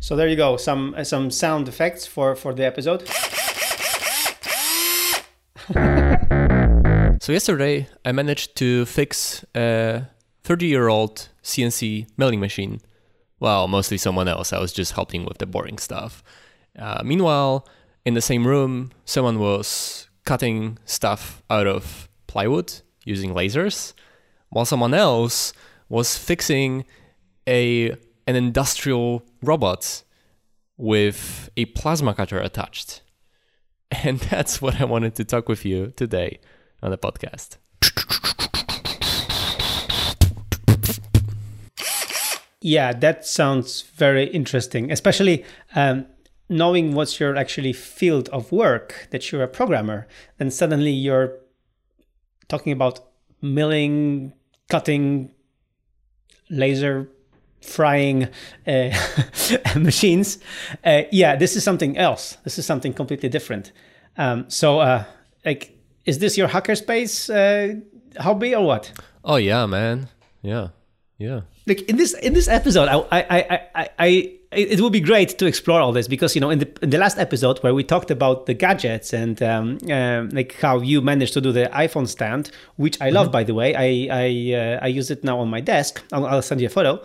So there you go. Some uh, some sound effects for for the episode. so yesterday I managed to fix a 30 year old CNC milling machine. Well, mostly someone else. I was just helping with the boring stuff. Uh, meanwhile, in the same room, someone was cutting stuff out of plywood using lasers, while someone else was fixing a an industrial robot with a plasma cutter attached. And that's what I wanted to talk with you today on the podcast. Yeah, that sounds very interesting, especially um, knowing what's your actually field of work, that you're a programmer, then suddenly you're talking about milling, cutting, laser frying uh, machines. Uh, yeah, this is something else. This is something completely different. Um, so, uh, like, is this your hackerspace uh, hobby or what? Oh yeah, man. Yeah, yeah. Like in this in this episode, I I I I. I it would be great to explore all this because you know in the in the last episode where we talked about the gadgets and um, um, like how you managed to do the iPhone stand, which I love mm-hmm. by the way. I I uh, I use it now on my desk. I'll, I'll, send you a photo.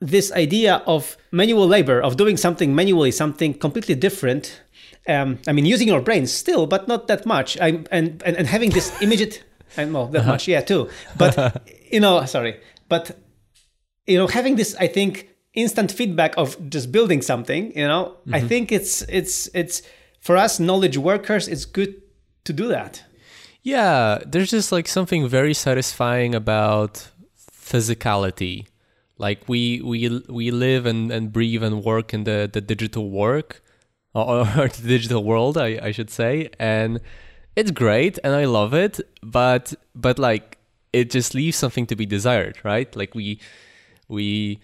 This idea of manual labor of doing something manually, something completely different. Um, I mean, using your brain still, but not that much. I and and, and having this immediate and well that uh-huh. much, yeah, too. But you know, sorry, but you know, having this, I think instant feedback of just building something you know? Mm-hmm. i think it's it's it's for us knowledge workers it's good to do that. Yeah there's just like something very satisfying about physicality. Like we we we live and, and breathe and work in the the digital work or, or the digital world I, I should say and it's great and i love it but but like it just leaves something to be desired right? Like we we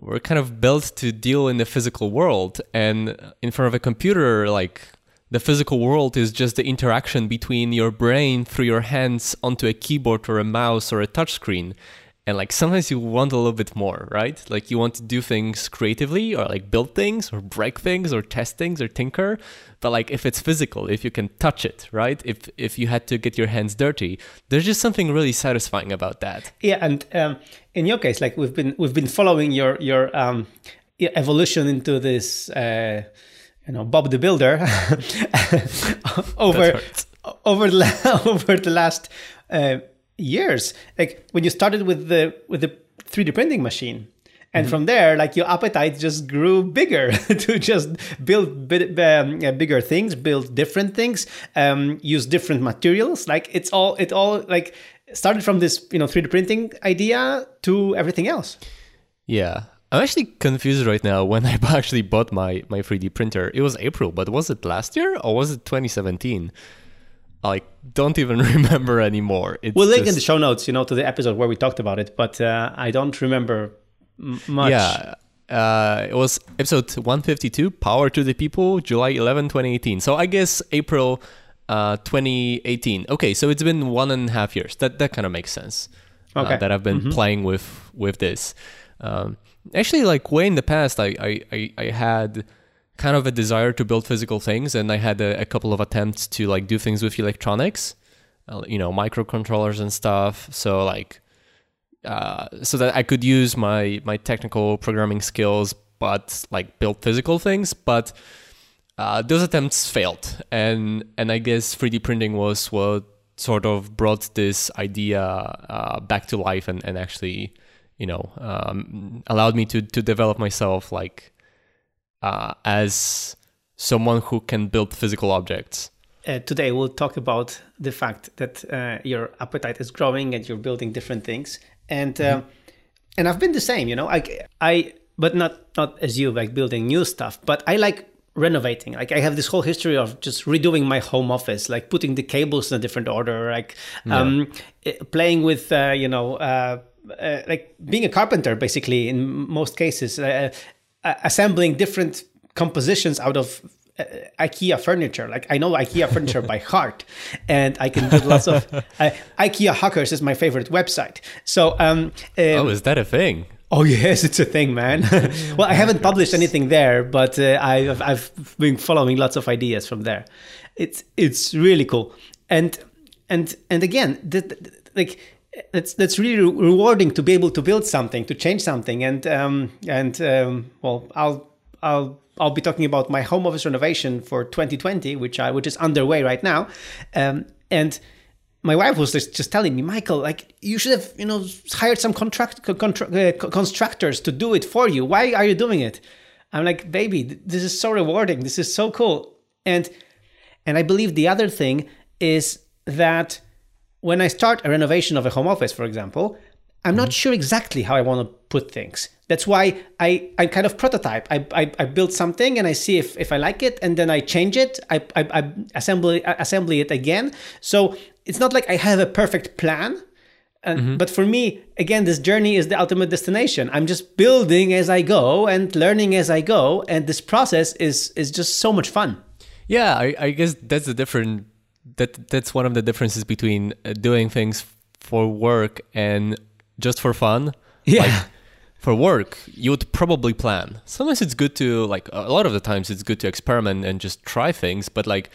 we're kind of built to deal in the physical world and in front of a computer like the physical world is just the interaction between your brain through your hands onto a keyboard or a mouse or a touchscreen and like sometimes you want a little bit more right? Like you want to do things creatively or like build things or break things or test things or tinker. But like if it's physical if you can touch it right? If if you had to get your hands dirty there's just something really satisfying about that. Yeah and um, in your case like we've been we've been following your your um, evolution into this uh, you know bob the builder over over the, over the last uh, years. Like when you started with the with the 3D printing machine, and mm-hmm. from there, like your appetite just grew bigger to just build bit, um, bigger things, build different things, um, use different materials. Like it's all it all like started from this you know 3D printing idea to everything else. Yeah. I'm actually confused right now when I actually bought my, my 3D printer. It was April, but was it last year or was it 2017? Like don't even remember anymore. It's we'll link just... in the show notes, you know, to the episode where we talked about it, but uh, I don't remember m- much. Yeah. Uh, it was episode 152, Power to the People, July 11, 2018. So I guess April uh, 2018. Okay, so it's been one and a half years. That that kind of makes sense. Uh, okay. that I've been mm-hmm. playing with with this. Um, actually, like way in the past, I I, I, I had kind of a desire to build physical things, and I had a, a couple of attempts to like do things with electronics, uh, you know, microcontrollers and stuff. So like, uh, so that I could use my my technical programming skills, but like build physical things. But uh, those attempts failed, and and I guess 3D printing was what sort of brought this idea uh, back to life and, and actually you know um, allowed me to to develop myself like uh, as someone who can build physical objects. Uh, today we'll talk about the fact that uh, your appetite is growing and you're building different things, and uh, mm-hmm. and I've been the same, you know. I I but not not as you like building new stuff, but I like renovating. Like I have this whole history of just redoing my home office, like putting the cables in a different order, like um, yeah. Eh, playing with uh, you know. Uh, uh, like being a carpenter, basically, in most cases, uh, assembling different compositions out of uh, IKEA furniture. Like I know IKEA furniture by heart, and I can do lots of uh, IKEA Hackers is my favorite website. So um, um, oh, is that a thing? Oh yes, it's a thing, man. well, I haven't published anything there, but uh, I've I've been following lots of ideas from there. It's it's really cool, and and and again, the, the, like that's that's really rewarding to be able to build something, to change something, and um, and um, well, I'll I'll I'll be talking about my home office renovation for 2020, which I which is underway right now, um, and my wife was just, just telling me, Michael, like you should have, you know, hired some contract contra- uh, constructors to do it for you. Why are you doing it? I'm like, baby, this is so rewarding. This is so cool. And and I believe the other thing is that when I start a renovation of a home office, for example, I'm not mm-hmm. sure exactly how I want to put things. That's why I, I kind of prototype. I, I, I build something and I see if, if I like it, and then I change it. I, I, I assemble assembly it again. So it's not like I have a perfect plan. And, mm-hmm. But for me, again, this journey is the ultimate destination. I'm just building as I go and learning as I go, and this process is is just so much fun. Yeah, I, I guess that's the different that that's one of the differences between uh, doing things for work and just for fun. Yeah. Like, for work, you would probably plan. Sometimes it's good to like a lot of the times it's good to experiment and just try things, but like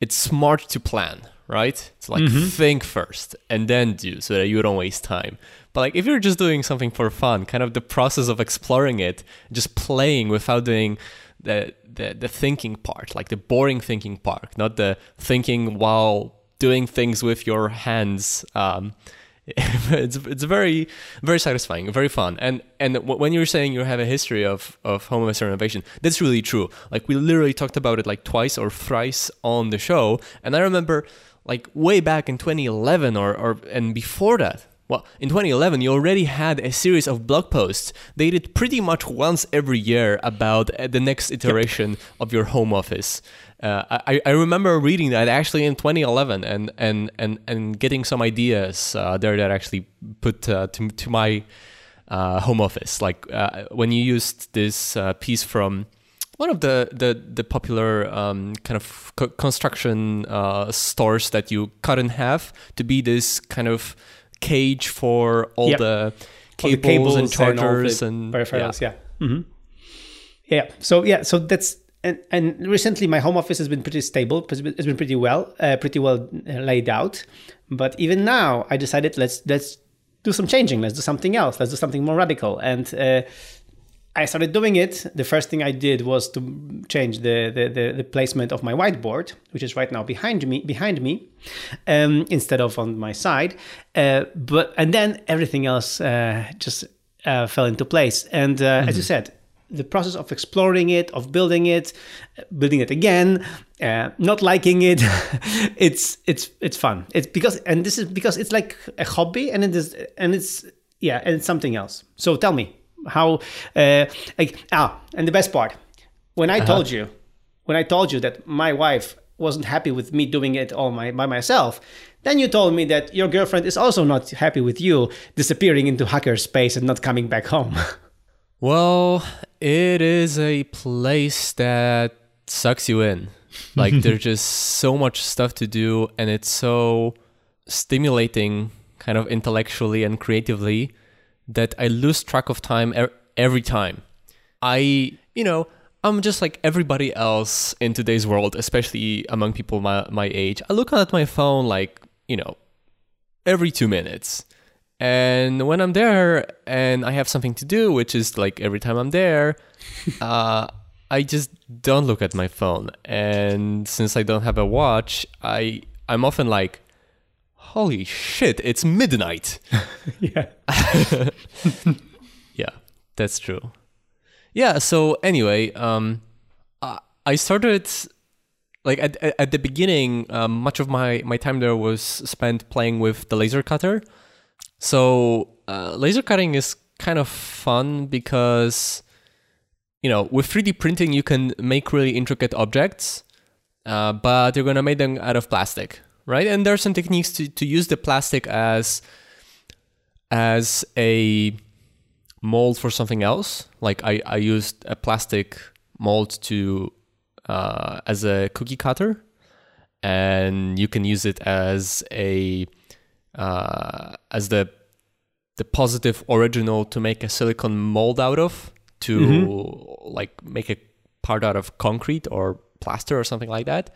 it's smart to plan right? It's like mm-hmm. think first and then do so that you don't waste time. But like if you're just doing something for fun, kind of the process of exploring it, just playing without doing the the, the thinking part, like the boring thinking part, not the thinking while doing things with your hands. Um, it's it's very very satisfying, very fun. And and when you're saying you have a history of of home office renovation, that's really true. Like we literally talked about it like twice or thrice on the show, and I remember like way back in 2011 or, or and before that well, in 2011, you already had a series of blog posts dated pretty much once every year about uh, the next iteration yep. of your home office. Uh, I, I remember reading that actually in 2011 and, and, and, and getting some ideas uh, there that actually put uh, to, to my uh, home office. Like uh, when you used this piece from one of the the the popular um, kind of co- construction uh, stores that you cut in half to be this kind of cage for all yep. the cables, the cables and chargers and, and peripherals. Yeah. Yeah. Mm-hmm. yeah. So yeah. So that's and, and recently my home office has been pretty stable. It's been pretty well, uh, pretty well laid out. But even now, I decided let's let's do some changing. Let's do something else. Let's do something more radical. And uh, I started doing it. The first thing I did was to change the, the, the, the placement of my whiteboard, which is right now behind me, behind me, um, instead of on my side. Uh, but and then everything else uh, just uh, fell into place. And mm-hmm. as you mm-hmm. said, the process of exploring it, of building it, building it again, uh, not liking it, it's it's it's fun. It's because and this is because it's like a hobby, and it is and it's yeah, and it's something else. So tell me how uh, like ah and the best part when i uh-huh. told you when i told you that my wife wasn't happy with me doing it all my, by myself then you told me that your girlfriend is also not happy with you disappearing into hacker space and not coming back home well it is a place that sucks you in like there's just so much stuff to do and it's so stimulating kind of intellectually and creatively that I lose track of time er- every time. I, you know, I'm just like everybody else in today's world, especially among people my, my age. I look at my phone like, you know, every two minutes. And when I'm there and I have something to do, which is like every time I'm there, uh, I just don't look at my phone. And since I don't have a watch, I I'm often like, holy shit, it's midnight. yeah. yeah, that's true. Yeah, so anyway, um, I started like at, at the beginning, um, much of my, my time there was spent playing with the laser cutter. So uh, laser cutting is kind of fun because, you know, with 3D printing, you can make really intricate objects, uh, but you're going to make them out of plastic right? And there are some techniques to, to use the plastic as as a mold for something else. Like I, I used a plastic mold to uh, as a cookie cutter, and you can use it as a uh, as the the positive original to make a silicon mold out of to Mm-hmm. like make a part out of concrete or plaster or something like that.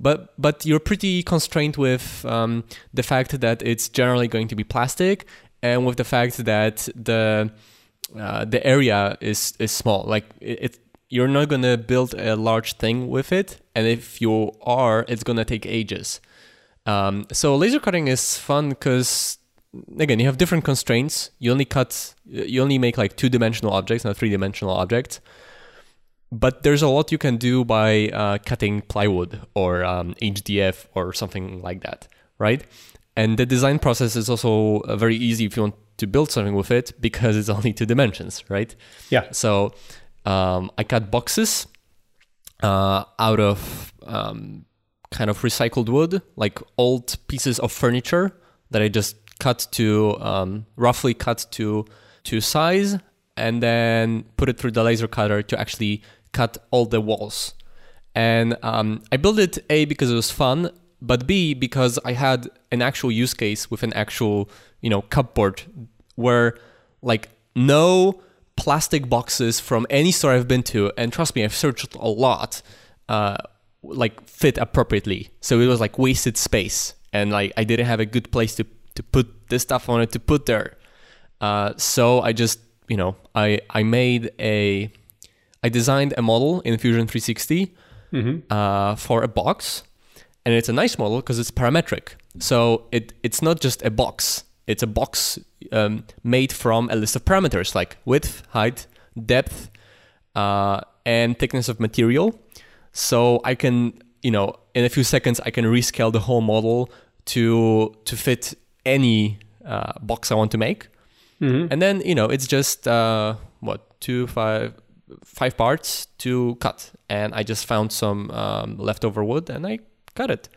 But but you're pretty constrained with um, the fact that it's generally going to be plastic, and with the fact that the uh, the area is is small. Like it, it, you're not gonna build a large thing with it, and if you are, it's gonna take ages. Um, so laser cutting is fun because again you have different constraints. You only cut, you only make like two dimensional objects, not three dimensional objects. But there's a lot you can do by uh, cutting plywood or um, HDF or something like that, right? And the design process is also uh, very easy if you want to build something with it because it's only two dimensions, right? Yeah. So um, I cut boxes uh, out of um, kind of recycled wood, like old pieces of furniture that I just cut to um, roughly cut to to size, and then put it through the laser cutter to actually cut all the walls. And um, I built it a because it was fun, but b because I had an actual use case with an actual you know cupboard where like no plastic boxes from any store I've been to, and trust me, I've searched a lot, uh, like fit appropriately. So it was like wasted space, and like I didn't have a good place to to put this stuff I wanted to put there. Uh, so I just you know I I made a I designed a model in Fusion 360 uh, for a box, and it's a nice model because it's parametric. So it it's not just a box; it's a box um, made from a list of parameters like width, height, depth, uh, and thickness of material. So I can you know in a few seconds I can rescale the whole model to to fit any uh, box I want to make. And then you know it's just uh, what two five five parts to cut, and I just found some um, leftover wood and I cut it,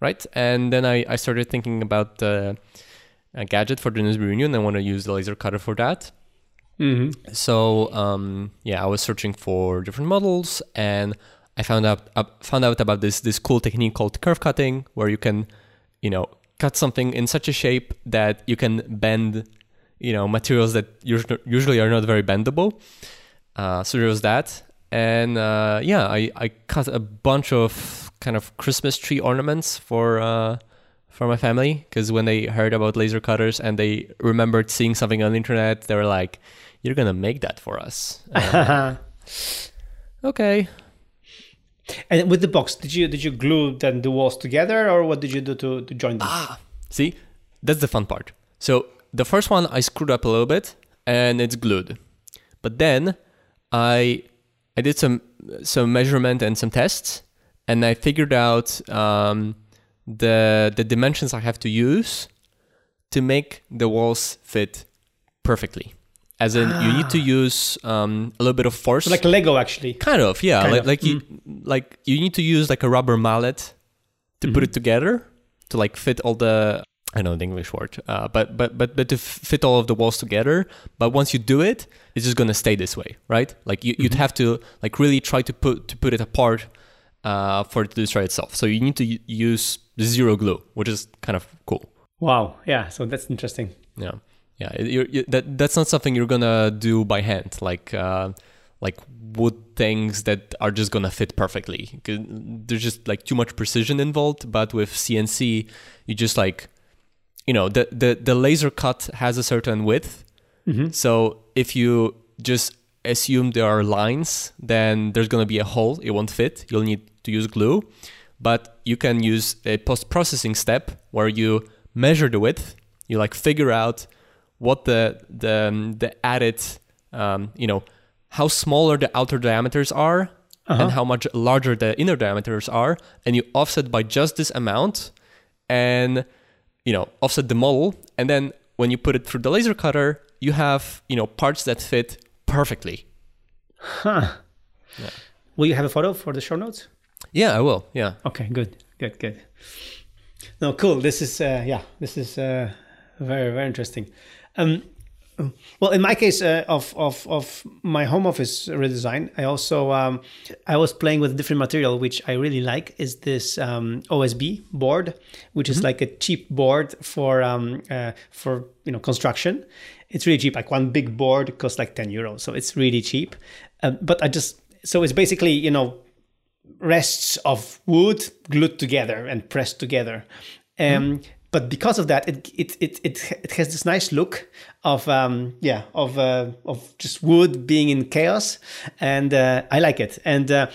right? And then I, I started thinking about uh, a gadget for the Newsby Union. I want to use the laser cutter for that. Mm-hmm. So um, yeah, I was searching for different models, and I found out uh, found out about this this cool technique called curve cutting, where you can, you know, cut something in such a shape that you can bend, you know, materials that usually usually are not very bendable. Uh, so there was that, and uh, yeah, I I cut a bunch of kind of Christmas tree ornaments for. Uh, for my family, because when they heard about laser cutters and they remembered seeing something on the internet, they were like, "You're gonna make that for us." Uh, okay, And with the box, did you did you glue then the walls together, or what did you do to, to join them? Ah, see, that's the fun part. So the first one I screwed up a little bit, and it's glued. But then I I did some some measurement and some tests, and I figured out um, the the dimensions I have to use to make the walls fit perfectly. As in, you need to use um, a little bit of force, so like Lego, actually. kind of, yeah, Kind like of, like you like you need to use like a rubber mallet to put it together to like fit all the I know the English word, uh, but but but but to f- fit all of the walls together. But once you do it, it's just gonna stay this way, right? Like you, you'd have to like really try to put to put it apart uh, for it to destroy itself. So you need to use zero glue, which is kind of cool. Wow. Yeah. So that's interesting. Yeah, yeah. it- You're, you, that that's not something you're gonna do by hand, like uh, like wood things that are just gonna fit perfectly. There's just like too much precision involved. But with CNC, you just like, you know, the the the laser cut has a certain width. So if you just assume there are lines, then there's gonna be a hole. It won't fit. You'll need to use glue. But you can use a post processing step where you measure the width. You like figure out what the the um, the added um, you know how smaller the outer diameters are and how much larger the inner diameters are, and you offset by just this amount, and you know offset the model, and then when you put it through the laser cutter, you have you know parts that fit perfectly. Huh. Will you have a photo for the show notes? Yeah, I will. Yeah. Okay, good, good, good. No, cool. This is uh, yeah, this is uh, very very interesting. Um, Well, in my case uh, of, of of my home office redesign, I also um, I was playing with different material, which I really like. Is this um, OSB board, which is like a cheap board for um, uh, for you know construction. It's really cheap. Like one big board costs like ten euros, so it's really cheap. Um, but I just so it's basically you know rests of wood glued together and pressed together. Um, But because of that, it it it it, it has this nice look of um, yeah of uh, of just wood being in chaos, and uh, I like it. And uh,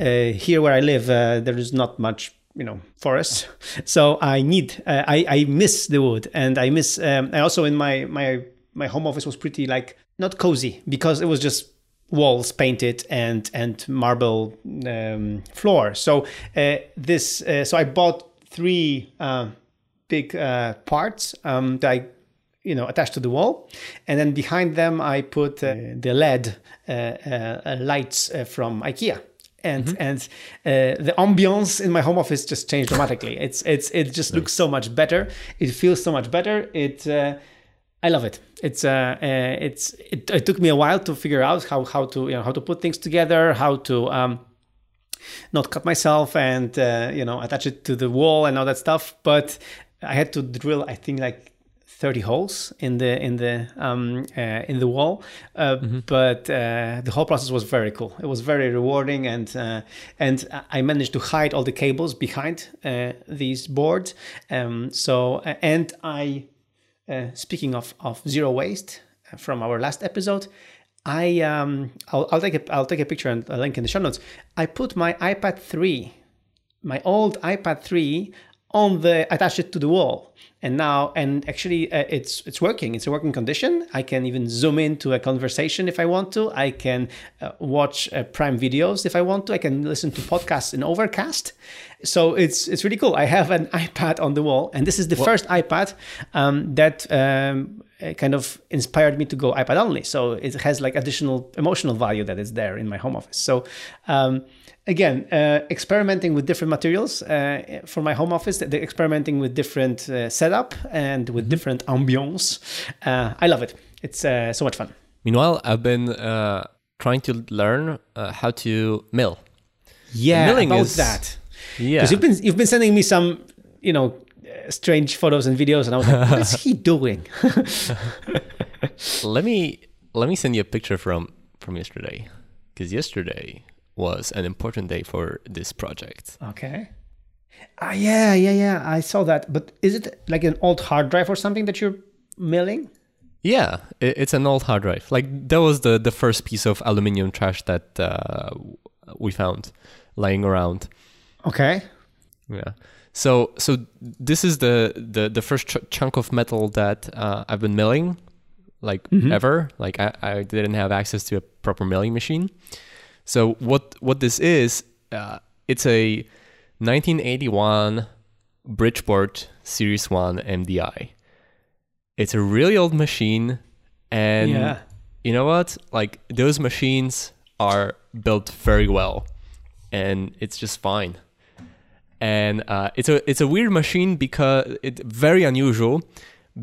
uh, here where I live, uh, there is not much you know forest, so I need uh, I I miss the wood, and I miss. Um, I also in my my my home office was pretty like not cozy because it was just walls painted and and marble um, floor. So this so I bought three big uh, parts um, that I you know attached to the wall, and then behind them I put uh, the LED uh, uh, lights uh, from IKEA. And and uh, the ambiance in my home office just changed dramatically. It's it's it just looks so much better. It feels so much better. It uh, I love it. It's uh, uh it's it, it took me a while to figure out how how to you know how to put things together, how to um, not cut myself and uh, you know attach it to the wall and all that stuff. But I had to drill, I think, like 30 holes in the in the um, uh, in the wall. Uh, But uh, the whole process was very cool. It was very rewarding, and uh, and I managed to hide all the cables behind uh, these boards. Um, so and I, uh, speaking of of zero waste uh, from our last episode. I um I'll, I'll take a I'll take a picture and a link in the show notes. I put my iPad 3 my old iPad 3 on the attach it to the wall. And now and actually uh, it's it's working. It's a working condition. I can even zoom into a conversation if i want to. I can uh, watch uh, prime videos if i want to. I can listen to podcasts in overcast. So it's it's really cool. I have an ipad on the wall and this is the first ipad um, that um, uh, kind of inspired me to go ipad only. So it has like additional emotional value that is there in my home office. So um, again uh, experimenting with different materials uh, for my home office the experimenting with different uh, setup and with different ambience uh, i love it. It's uh, so much fun. Meanwhile, I've been uh, trying to learn uh, how to mill. yeah milling about is- that. Yeah. because you've been you've been sending me some you know strange photos and videos and i was like what is he doing? Let me let me send you a picture from from yesterday. Because yesterday was an important day for this project. okay ah yeah yeah yeah i saw that but is it like an old hard drive or something that you're milling Yeah, it's an old hard drive. Like that was the the first piece of aluminium trash that uh, we found lying around. okay Yeah. So so this is the the the first ch- chunk of metal that uh, I've been milling, like ever. Like I, I didn't have access to a proper milling machine. So what what this is? Uh, it's a 1981 Bridgeport Series One MDI. It's a really old machine, and Yeah. you know what? Like those machines are built very well, and it's just fine and uh, it's a it's a weird machine because it's very unusual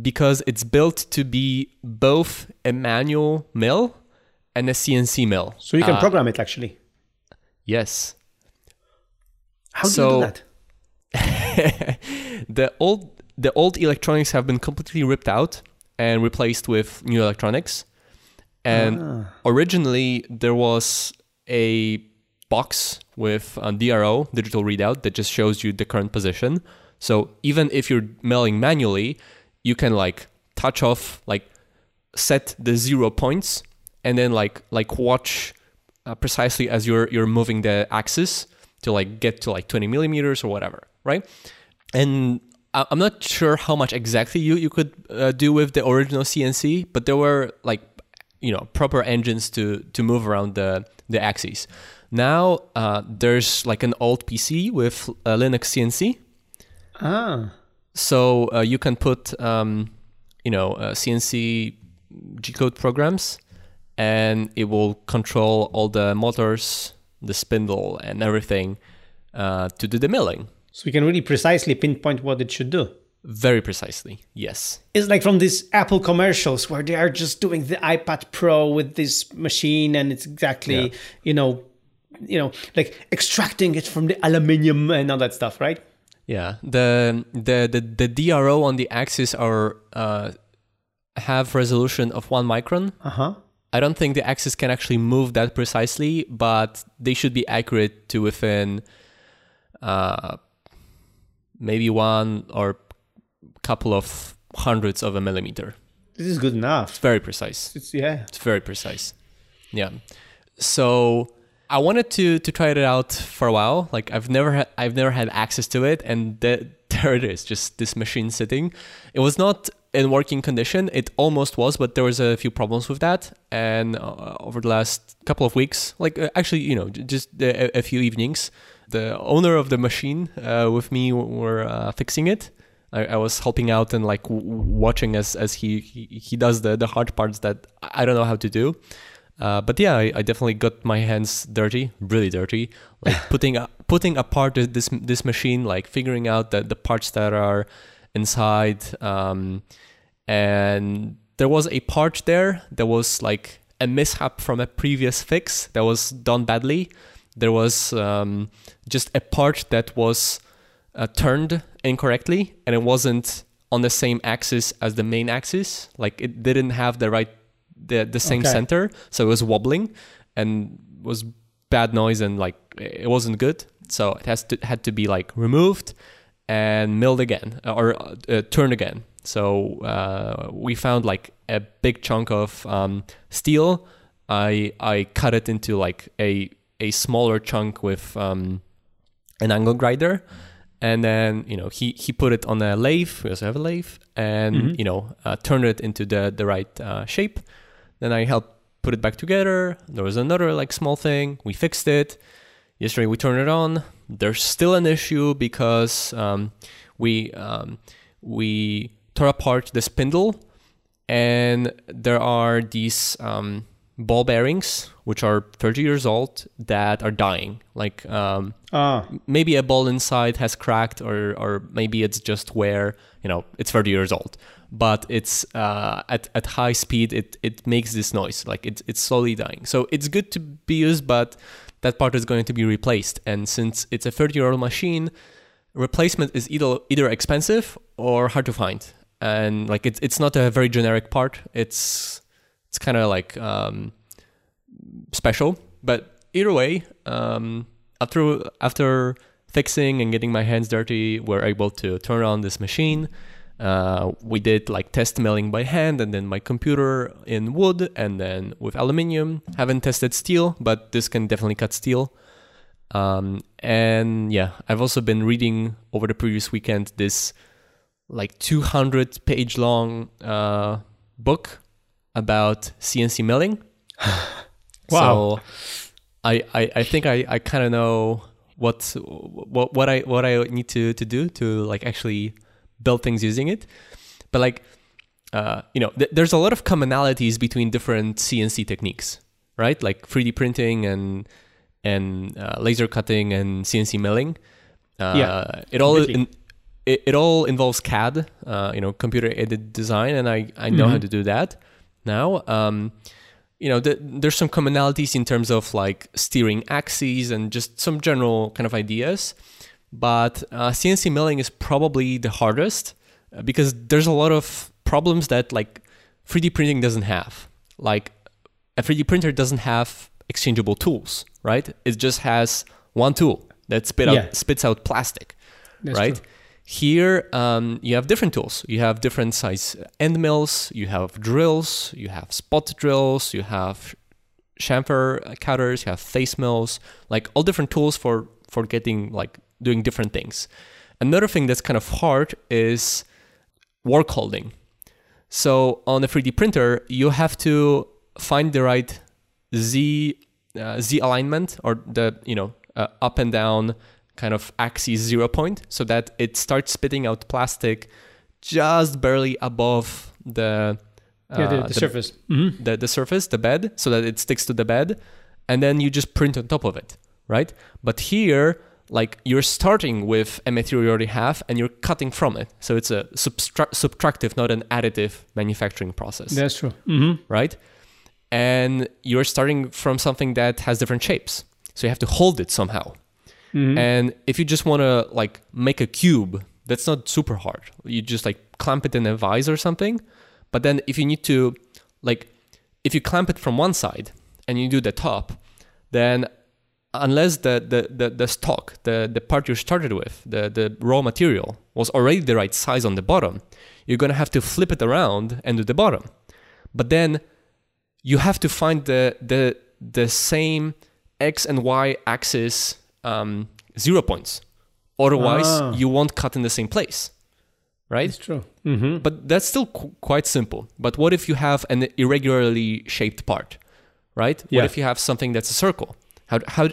because it's built to be both a manual mill and a CNC mill. so you can Uh, program it actually yes. how do you so- do that the old the old electronics have been completely ripped out and replaced with new electronics. And originally there was a box with a DRO digital readout that just shows you the current position. So even if you're milling manually, you can like touch off like set the zero points and then like like watch uh, precisely as you're you're moving the axis to like get to like 20 millimeters or whatever, right? And I'm not sure how much exactly you you could uh, do with the original CNC, but there were like you know proper engines to to move around the the axes. Now uh, there's like an old PC with uh, Linux CNC, ah so uh, you can put um, you know uh, CNC G code programs, and it will control all the motors, the spindle, and everything uh, to do the milling. So you can really precisely pinpoint what it should do. Very precisely, yes. It's like from these Apple commercials where they are just doing the iPad Pro with this machine, and it's exactly Yeah. you know, you know, like extracting it from the aluminium and all that stuff, right? Yeah, the the the, the DRO on the axis are uh, have resolution of one micron. Uh huh. I don't think the axis can actually move that precisely, but they should be accurate to within uh, maybe one or couple of hundreds of a millimeter. This is good enough. It's very precise. It's yeah. It's very precise. Yeah. So I wanted to to try it out for a while. Like I've never had I've never had access to it, and th- there it is, just this machine sitting. It was not in working condition. It almost was, but there was a few problems with that. And uh, over the last couple of weeks, like uh, actually, you know, j- just a, a few evenings, the owner of the machine uh, with me w- were uh, fixing it. I, I was helping out and like w- watching as as he, he he does the the hard parts that I don't know how to do. Uh, but yeah, I, I definitely got my hands dirty, really dirty, like putting putting apart this this machine, like figuring out the the parts that are inside. Um, and there was a part there that was like a mishap from a previous fix that was done badly. There was um, just a part that was uh, turned incorrectly, and it wasn't on the same axis as the main axis. Like it didn't have the right the the same Okay. center, so it was wobbling and was bad noise and like it wasn't good. So it has to had to be like removed and milled again or uh, turned again. So uh, we found like a big chunk of um, steel. I I cut it into like a a smaller chunk with um, an angle grinder, and then you know he he put it on a lathe. We also have a lathe, and you know uh, turned it into the the right uh, shape. Then I helped put it back together. There was another like small thing. We fixed it. Yesterday we turned it on. There's still an issue because um, we um, we tore apart the spindle, and there are these um, ball bearings which are 30 years old that are dying. Like um, Ah, maybe a ball inside has cracked or or maybe it's just where you know it's 30 years old. But it's uh, at, at high speed it, it makes this noise. Like it's, it's slowly dying. So it's good to be used but that part is going to be replaced and since it's a 30 year old machine replacement is either either expensive or hard to find and like it's, it's not a very generic part it's it's kind of like um, special. But either way, um, after after fixing and getting my hands dirty, we're able to turn on this machine. Uh, we did like test milling by hand and then my computer in wood and then with aluminium. Haven't tested steel, but this can definitely cut steel. Um, and yeah, I've also been reading over the previous weekend this like 200 page long uh, book about CNC milling. Wow. So I, I, I think I, I kind of know what what what I what I need to to do to like actually build things using it. But like uh, you know, th- there's a lot of commonalities between different CNC techniques, right? Like 3D printing and and uh, laser cutting and CNC milling. Uh, Yeah, it all in, it, it all involves CAD, uh, you know, computer aided design, and I I know how Mhm. to do that now. Um, you know, th- there's some commonalities in terms of like steering axes and just some general kind of ideas. But uh, CNC milling is probably the hardest uh, because there's a lot of problems that like 3D printing doesn't have. Like a 3D printer doesn't have exchangeable tools, right? It just has one tool that spit out spits out plastic, That's right? true. Here, um, you have different tools. You have different size end mills. You have drills. You have spot drills. You have chamfer cutters. You have face mills. Like all different tools for for getting like doing different things. Another thing that's kind of hard is work holding. So on a 3D printer, you have to find the right Z uh, Z alignment or the you know uh, up and down kind of axis zero point so that it starts spitting out plastic just barely above the yeah, the, uh, the surface. hmm the, the surface, the bed, so that it sticks to the bed, and then you just print on top of it, right? But here, like you're starting with a material you already have and you're cutting from it. So it's a subtra- subtractive, not an additive manufacturing process, That's true. Mm-hmm. right? And you're starting from something that has different shapes. So you have to hold it somehow. Mm-hmm. And if you just want to like make a cube, that's not super hard. You just like clamp it in a vise or something. But then if you need to like if you clamp it from one side and you do the top, then unless the the, the, the stock, the, the part you started with, the, the raw material was already the right size on the bottom, you're gonna have to flip it around and do the bottom. But then you have to find the the the same x and y axis um, zero points. Otherwise, Ah. you won't cut in the same place, right? It's true. Mm-hmm. But that's still qu- quite simple. But what if you have an irregularly shaped part, right? Yeah. What if you have something that's a circle? How how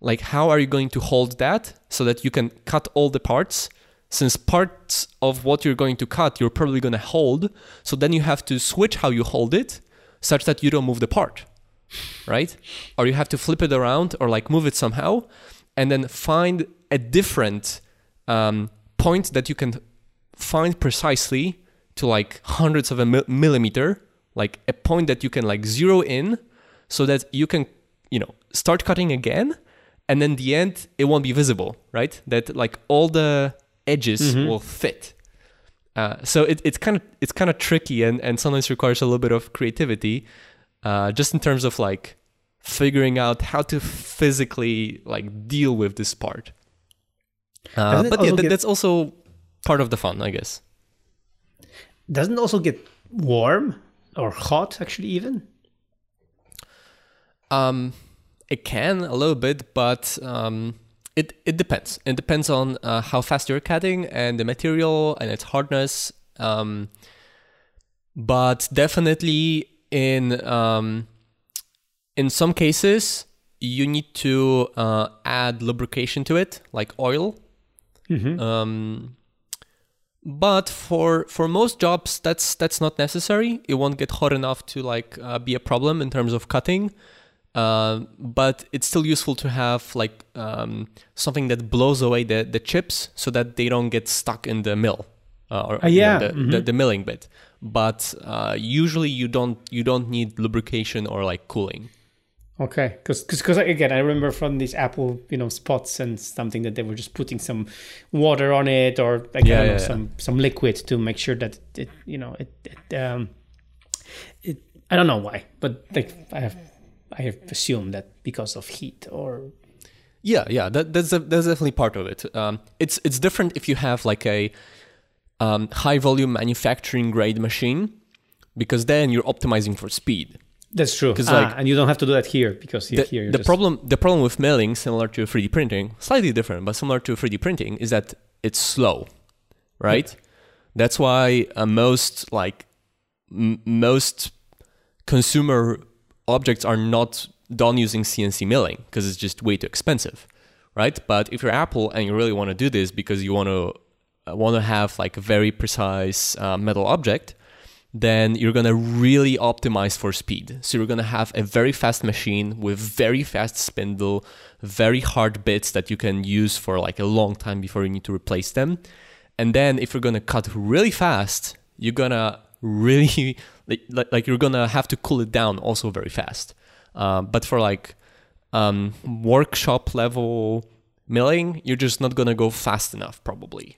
like how are you going to hold that so that you can cut all the parts? Since parts of what you're going to cut, you're probably going to hold. So then you have to switch how you hold it, such that you don't move the part, right? Or you have to flip it around or like move it somehow, and then find a different um, point that you can find precisely to like hundreds of a mil- millimeter, like a point that you can like zero in, so that you can, you know, start cutting again, and then the end it won't be visible, right? That like all the edges will fit. Uh, so it, it's kind of it's kind of tricky and, and sometimes requires a little bit of creativity, uh, just in terms of like figuring out how to physically like deal with this part. Uh, but yeah, that, get- that's also part of the fun, I guess. Doesn't it also get warm or hot, actually, even? Um, it can a little bit, but um, it it depends. It depends on uh, how fast you're cutting and the material and its hardness. Um, but definitely in um, in some cases you need to uh, add lubrication to it, like oil. Mm-hmm. Um, but for for most jobs, that's that's not necessary. It won't get hot enough to like uh, be a problem in terms of cutting. Uh, but it's still useful to have like um, something that blows away the, the chips so that they don't get stuck in the mill uh, or Ah, you know, yeah, the, the, the milling bit. But uh, usually you don't you don't need lubrication or like cooling. Okay, because because again, I remember from these Apple, you know, spots and something that they were just putting some water on it or like Yeah, don't know, yeah, yeah. some some liquid to make sure that it, you know, it, it um, it. I don't know why, but like I have, I have assumed that because of heat or Yeah, yeah, that, that's a, that's definitely part of it. Um, it's it's different if you have like a um, high volume manufacturing grade machine, because then you're optimizing for speed. that's true. Ah, like, and you don't have to do that here because here, The, here the just- problem the problem with milling, similar to 3D printing, slightly different, but similar to 3D printing, is that it's slow, right? That's why uh, most like m- most consumer objects are not done using CNC milling because it's just way too expensive, right? But if you're Apple and you really want to do this because you want to uh, want to have like a very precise uh, metal object, then you're gonna really optimize for speed. So you're gonna have a very fast machine with very fast spindle, very hard bits that you can use for like a long time before you need to replace them. And then if you're gonna cut really fast, you're gonna really like, like, you're gonna have to cool it down also very fast. Um, but for like um, workshop level milling, you're just not gonna go fast enough probably.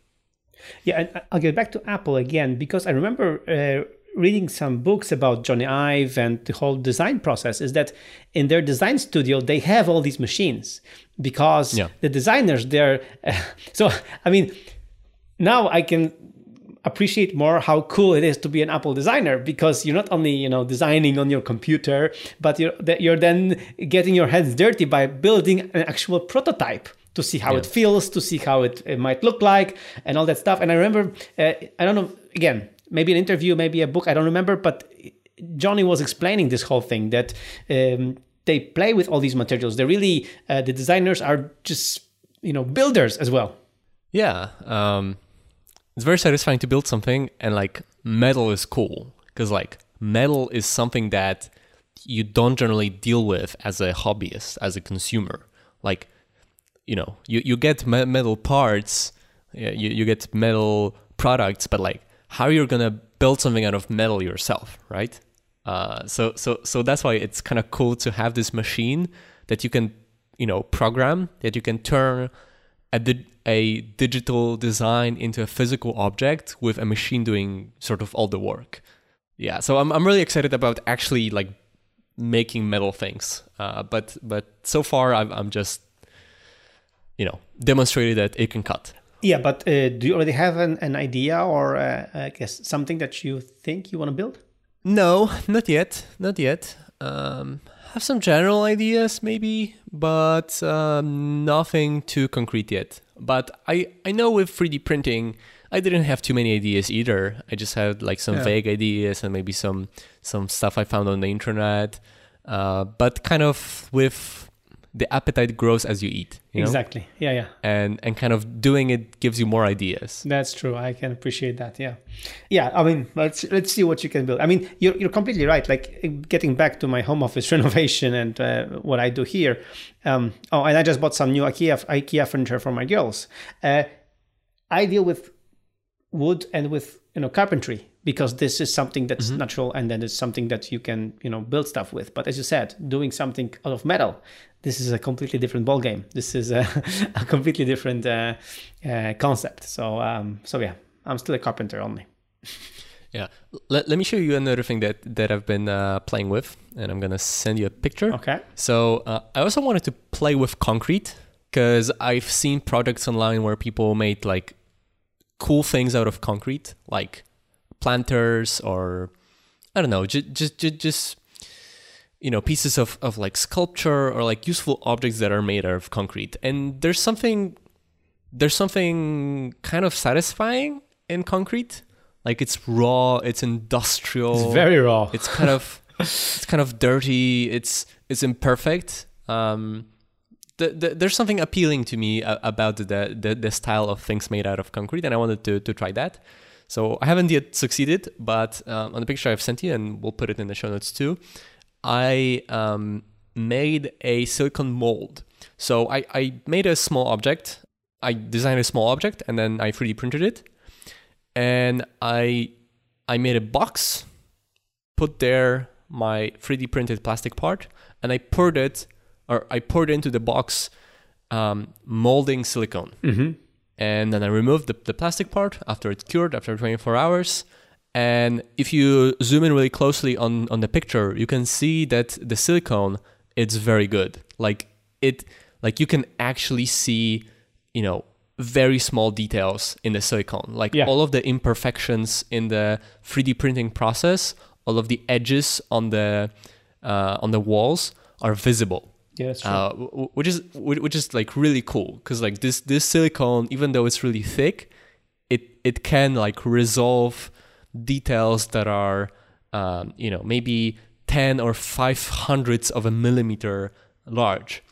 Yeah, and I'll get back to Apple again because I remember uh, reading some books about Jony Ive and the whole design process. Is that in their design studio they have all these machines because Yeah. the designers they're so I mean now I can appreciate more how cool it is to be an Apple designer because you're not only you know designing on your computer, but you're you're then getting your hands dirty by building an actual prototype to see how it feels, to see how it, it might look like, and all that stuff. And I remember, uh, I don't know, again, maybe an interview, maybe a book, I don't remember, but Jony was explaining this whole thing that um, they play with all these materials. They really, uh, the designers are just you know builders as well. Yeah, um, it's very satisfying to build something, and like metal is cool because like metal is something that you don't generally deal with as a hobbyist, as a consumer. Like you know you, you get metal parts you, you get metal products but like how you're gonna build something out of metal yourself right uh, so so so that's why it's kind of cool to have this machine that you can you know program that you can turn at di- a digital design into a physical object with a machine doing sort of all the work yeah so i'm, I'm really excited about actually like making metal things uh, but but so far i i'm just you know demonstrated that it can cut Yeah, but uh, do you already have an, an idea or uh, I guess something that you think you want to build? No, not yet. Not yet. Um, have some general ideas, maybe, but um, nothing too concrete yet. But I, I know with 3D printing, I didn't have too many ideas either. I just had like some Yeah. vague ideas and maybe some some stuff I found on the internet. Uh, but kind of with the appetite grows as you eat, you know? Exactly. Yeah, yeah. And and kind of doing it gives you more ideas. That's true. I can appreciate that. Yeah, yeah. I mean, let's let's see what you can build. I mean, you're you're completely right. Like getting back to my home office renovation and uh, what I do here. Um, oh, and I just bought some new IKEA IKEA furniture for my girls. Uh, I deal with wood and with you know carpentry because this is something that's natural and then it's something that you can you know build stuff with. But as you said, doing something out of metal, this is a completely different ball game. This is a, a completely different uh, uh, concept. So um, so yeah, I'm still a carpenter only. Yeah. Let, let me show you another thing that that I've been uh, playing with, and I'm gonna send you a picture. Okay. So uh, I also wanted to play with concrete because I've seen projects online where people made like cool things out of concrete, like planters or I don't know, just just just, just you know pieces of, of like sculpture or like useful objects that are made out of concrete. And there's something there's something kind of satisfying in concrete. Like it's raw, it's industrial. It's very raw. It's kind of it's kind of dirty. It's it's imperfect. Um, the, the, there's something appealing to me about the, the the style of things made out of concrete, and I wanted to to try that. So I haven't yet succeeded, but um, on the picture I've sent you, and we'll put it in the show notes too. I um, made a silicon mold. So I, I made a small object. I designed a small object, and then I 3D printed it, and I I made a box put there my 3D printed plastic part, and I poured it, or I poured into the box um, molding silicone. Mm-hmm. And then I removed the, the plastic part after it cured after 24 hours. And if you zoom in really closely on, on the picture, you can see that the silicone it's very good. Like it like you can actually see, you know, very small details in the silicone. Like Yeah. all of the imperfections in the 3D printing process, all of the edges on the uh, on the walls are visible Yeah, that's true. uh, which is which is like really cool because like this this silicone even though it's really thick it it can like resolve details that are um, you know maybe 10 or 5 hundredths of a millimeter large.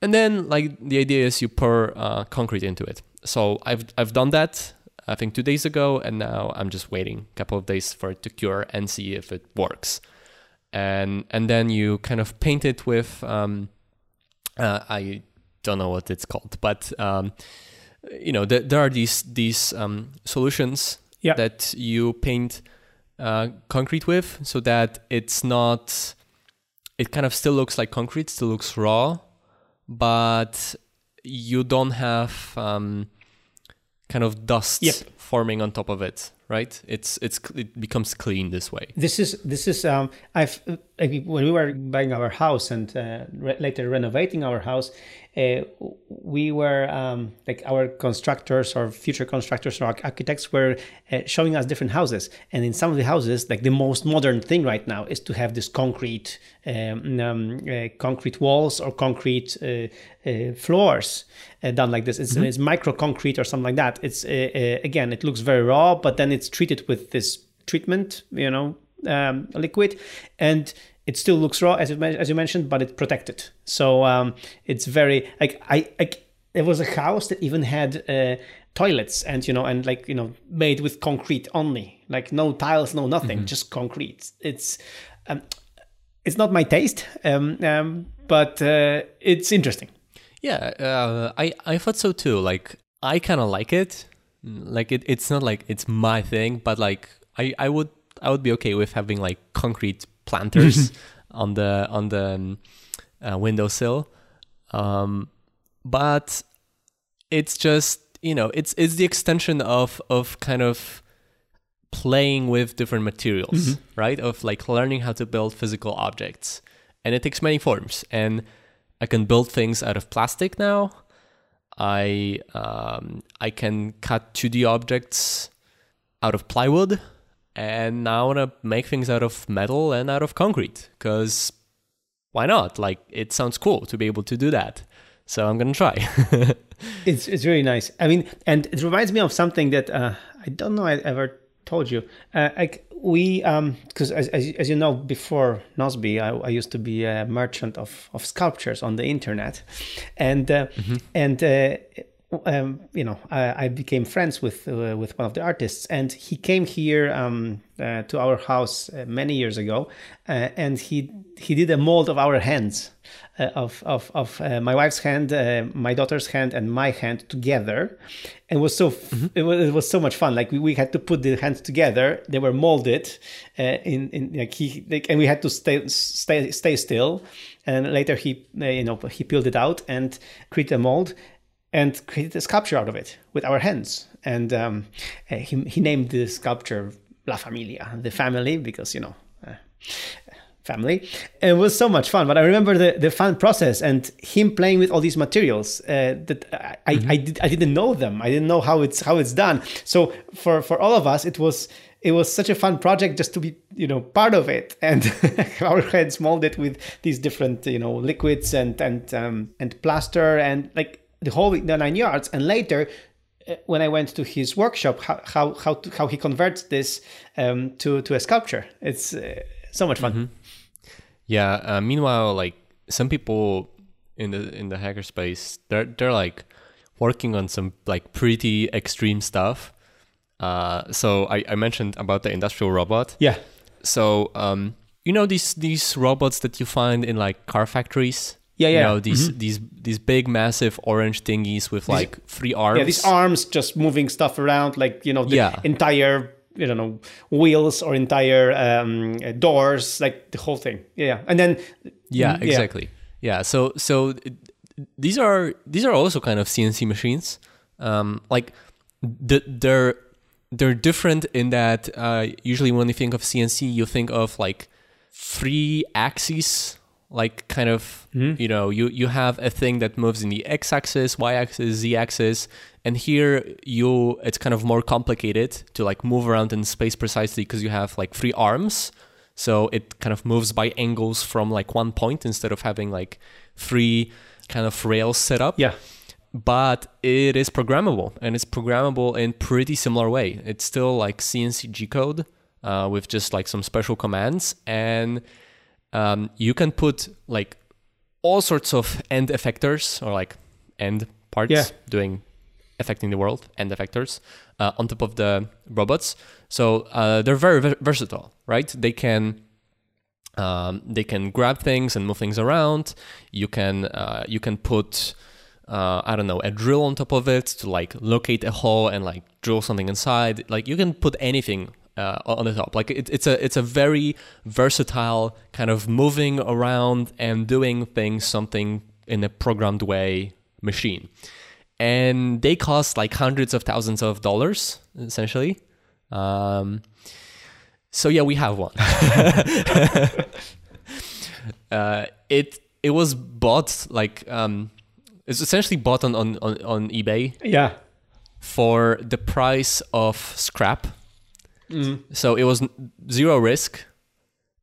And then like the idea is you pour uh, concrete into it. So i've i've done that i think two days ago and now i'm just waiting a couple of days for it to cure and see if it works. And and then you kind of paint it with um, uh, I don't know what it's called, but um, you know th- there are these these um, solutions Yeah. that you paint uh, concrete with, so that it's not. It kind of still looks like concrete, still looks raw, but you don't have um, kind of dust Yep. Forming on top of it, right? It's it's it becomes clean this way. This is this is um I've when we were buying our house and uh, re- later renovating our house, uh, we were um, like our constructors or future constructors or arch- architects were uh, showing us different houses, and in some of the houses, like the most modern thing right now is to have this concrete um, um, uh, concrete walls or concrete uh, uh, floors uh, done like this. It's, it's micro concrete or something like that. It's again, it looks very raw, but then it's treated with this treatment, you know, um, liquid, and it still looks raw as you, as you mentioned, but it's protected. So um, it's very like I, I there was a house that even had uh, toilets and you know and like you know made with concrete only, like no tiles, no nothing, just concrete. It's um, it's not my taste, um, um, but uh, it's interesting. Yeah, uh, I I thought so too. Like I kind of like it. Like it, it's not like it's my thing, but like I, I would I would be okay with having like concrete planters on the on the um, uh, windowsill. Um, but it's just you know it's it's the extension of of kind of playing with different materials, right? Of like learning how to build physical objects, and it takes many forms. And I can build things out of plastic now. I um, I can cut 2D objects out of plywood, and now I want to make things out of metal and out of concrete. Because why not? Like it sounds cool to be able to do that. So I'm gonna try. It's it's really nice. I mean, and it reminds me of something that uh, I don't know I ever told you. Uh, we, because as, as as you know, before Nozbe, I, I used to be a merchant of, of sculptures on the internet, and uh, and. Uh, um, you know, I, I became friends with uh, with one of the artists, and he came here um, uh, to our house uh, many years ago, uh, and he he did a mold of our hands, uh, of of of uh, my wife's hand, uh, my daughter's hand, and my hand together. And it was so f- it, was, it was so much fun. Like we, we had to put the hands together; they were molded uh, in in like he like, and we had to stay stay stay still. And later he uh, you know he peeled it out and created a mold and created a sculpture out of it with our hands. And um, uh, he, he named the sculpture La Familia, the family, because, you know, uh, family. And it was so much fun. But I remember the, the fun process and him playing with all these materials uh, that I, I, I, did, I didn't know them. I didn't know how it's how it's done. So for, for all of us, it was it was such a fun project just to be you know part of it and our hands molded with these different you know liquids and and um, and plaster and like the whole the nine yards and later uh, when I went to his workshop, how how how, to, how he converts this um, to to a sculpture. It's uh, so much fun. Yeah. Uh, meanwhile, like some people in the in the hackerspace, they're they're like working on some like pretty extreme stuff. Uh, so I, I mentioned about the industrial robot. Yeah, So um, you know these these robots that you find in like car factories. Yeah, You yeah. know these these these big massive orange thingies with like three arms. yeah. These arms just moving stuff around, like you know, the Yeah. entire you don't know wheels or entire um, doors, like the whole thing. Yeah, and then Yeah, Mm, exactly. Yeah. So so these are these are also kind of CNC machines. Um, like the, they're they're different in that uh, usually when you think of CNC, you think of like three axes. Like kind of you know you you have a thing that moves in the x-axis, y-axis, z-axis, and here you it's kind of more complicated to like move around in space precisely because you have like three arms so it kind of moves by angles from like one point instead of having like three kind of rails set up. yeah, But it is programmable and it's programmable in pretty similar way. It's still like CNC G code uh, with just like some special commands and um, you can put like all sorts of end effectors or like end parts Yeah. doing affecting the world end effectors uh, on top of the robots. So uh, they're very ver- versatile, right? They can um, they can grab things and move things around. You can uh, you can put uh, I don't know a drill on top of it to like locate a hole and like drill something inside. Like you can put anything uh, on the top. Like it, it's a it's a very versatile kind of moving around and doing things something in a programmed way machine. And they cost like hundreds of thousands of dollars essentially. Um, so yeah, we have one. uh, it it was bought like um, it's essentially bought on, on, on, on eBay yeah, for the price of scrap. So it was zero risk.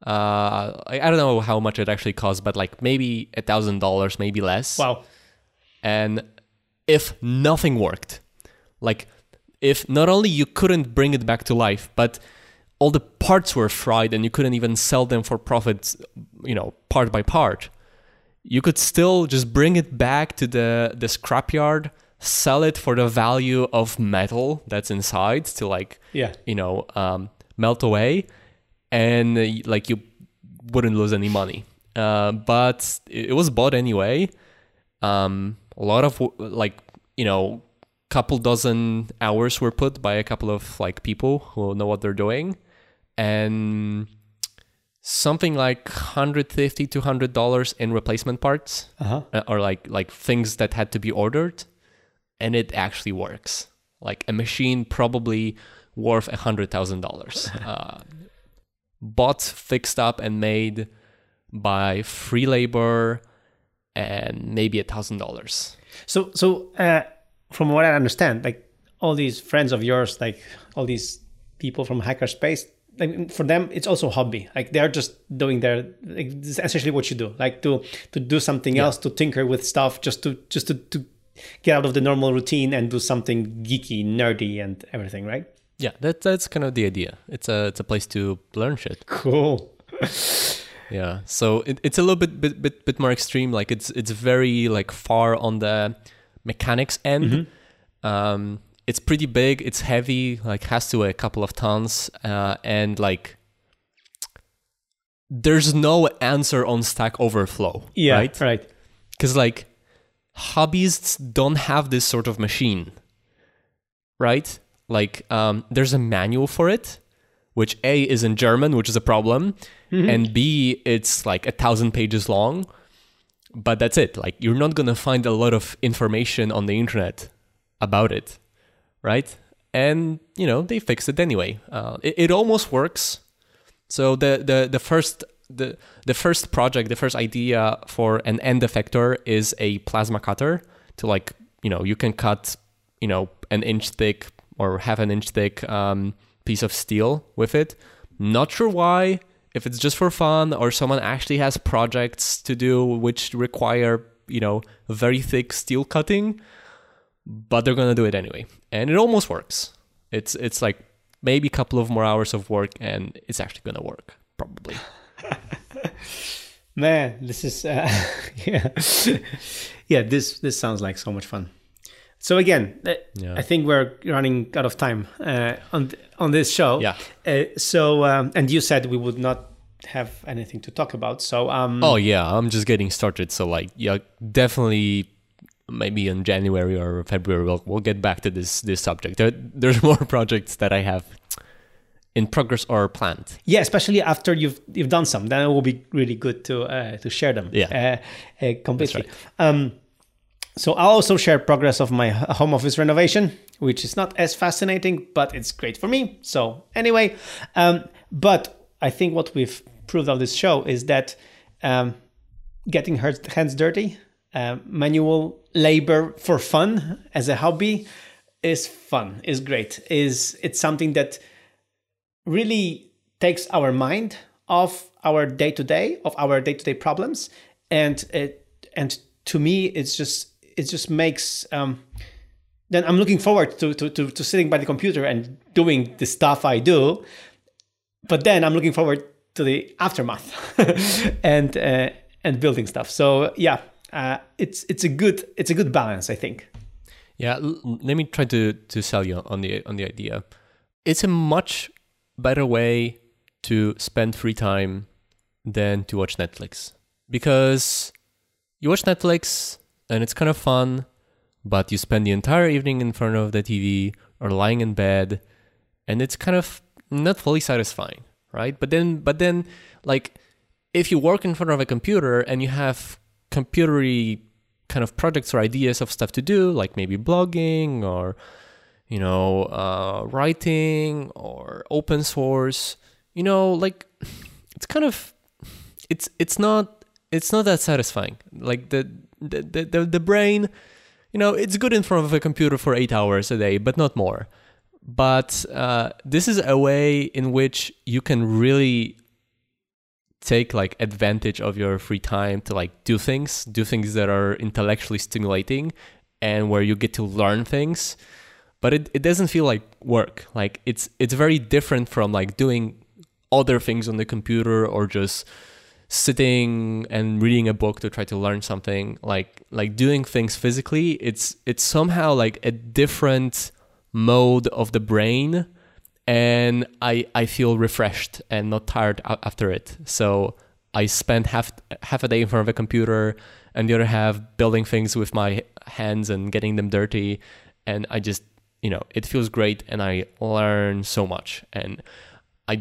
Uh, I, I don't know how much it actually cost, but like maybe a thousand dollars, maybe less. wow, And if nothing worked, like if not only you couldn't bring it back to life, but all the parts were fried and you couldn't even sell them for profit, you know, part by part, you could still just bring it back to the the scrapyard, sell it for the value of metal that's inside to like yeah, you know um, melt away, and uh, like you wouldn't lose any money. Uh, but it it was bought anyway. Um, a lot of like you know couple dozen hours were put by a couple of like people who know what they're doing and something like 150 to 100 dollars in replacement parts Uh-huh. uh, or like like things that had to be ordered and it actually works. Like a machine probably worth a hundred thousand dollars. Uh, bought fixed up and made by free labor and maybe a thousand dollars. So, so uh, from what I understand, like all these friends of yours, like all these people from hackerspace, like for them, it's also a hobby. Like they're just doing their, like, essentially what you do, like to to do something else, to tinker with stuff, just to just to, to get out of the normal routine and do something geeky, nerdy, and everything, right? yeah that, that's kind of the idea it's a it's a place to learn shit Cool. Yeah, so it, it's a little bit, bit bit bit more extreme. Like it's it's very like far on the mechanics end. Um, it's pretty big. It's heavy. Like has to weigh a couple of tons. Uh, and like there's no answer on Stack Overflow. Yeah. Right. Right. Because like hobbyists don't have this sort of machine. Right. Like um, there's a manual for it which A is in German, which is a problem, and B it's like a thousand pages long. But that's it. Like you're not gonna find a lot of information on the internet about it, right? And you know they fixed it anyway. Uh, it, it almost works. So the the the first the the first project, the first idea for an end effector is a plasma cutter to like you know you can cut you know an inch thick or half an inch thick um, piece of steel with it. Not sure why. If it's just for fun or someone actually has projects to do which require you know very thick steel cutting, but they're gonna do it anyway, and it almost works. It's it's like maybe a couple of more hours of work, and it's actually gonna work probably. Man, this is uh, yeah, yeah. This this sounds like so much fun. So again, uh, Yeah. I think we're running out of time uh, on th- on this show. Yeah. Uh, so um, and you said we would not have anything to talk about. So um, Oh yeah, I'm just getting started. So like, yeah, definitely, maybe in January or February we'll we'll get back to this this subject. There, there's more projects that I have in progress or planned. yeah, especially after you've you've done some, then it will be really good to uh, to share them. Yeah. uh, uh, completely. Um, so I'll also share progress of my home office renovation, which is not as fascinating, but it's great for me. So anyway, um, but I think what we've proved on this show is that um, getting her hands dirty, uh, manual labor for fun as a hobby, is fun, is great, is it's something that really takes our mind off our day to day, of our day to day problems, and it and to me, it's just it just makes. Um, then I'm looking forward to, to, to, to sitting by the computer and doing the stuff I do. But then I'm looking forward to the aftermath and uh, and building stuff. So yeah, uh, it's it's a good it's a good balance, I think. Yeah, let me try to to sell you on the on the idea. It's a much better way to spend free time than to watch Netflix because you watch Netflix and it's kind of fun, but you spend the entire evening in front of the TV or lying in bed, and it's kind of not fully satisfying, right? But then, but then, like if you work in front of a computer and you have computery kind of projects or ideas of stuff to do, like maybe blogging or you know uh, writing or open source, you know, like it's kind of it's it's not it's not that satisfying. Like the the the, the, brain, you know, it's good in front of a computer for eight hours a day, but not more. But uh, this is a way in which you can really take like advantage of your free time to like do things do things that are intellectually stimulating and where you get to learn things but it, it doesn't feel like work like it's it's very different from like doing other things on the computer or just sitting and reading a book to try to learn something like like doing things physically it's it's somehow like a different mode of the brain and I I feel refreshed and not tired after it. So I spend half half a day in front of a computer and the other half building things with my hands and getting them dirty and I just you know it feels great and I learn so much and I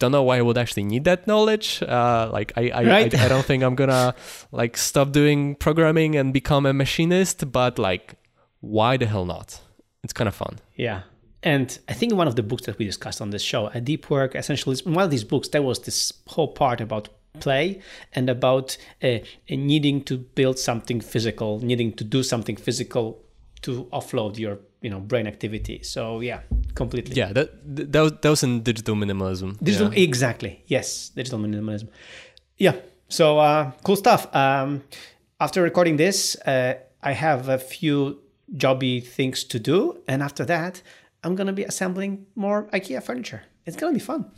don't know why I would actually need that knowledge. Uh, like I, I, Right. I, I don't think I'm gonna like stop doing programming and become a machinist, but like why the hell not? It's kind of fun. Yeah. And I think one of the books that we discussed on this show, A Deep Work Essentialism, one of these books, there was this whole part about play and about uh, needing to build something physical, needing to do something physical to offload your you know brain activity. So yeah, completely. Yeah, that that was, that was in digital minimalism. Digital, yeah. exactly. Yes, digital minimalism. Yeah. So uh, cool stuff. Um, after recording this, uh, I have a few jobby things to do, and after that, I'm gonna be assembling more IKEA furniture. It's gonna be fun.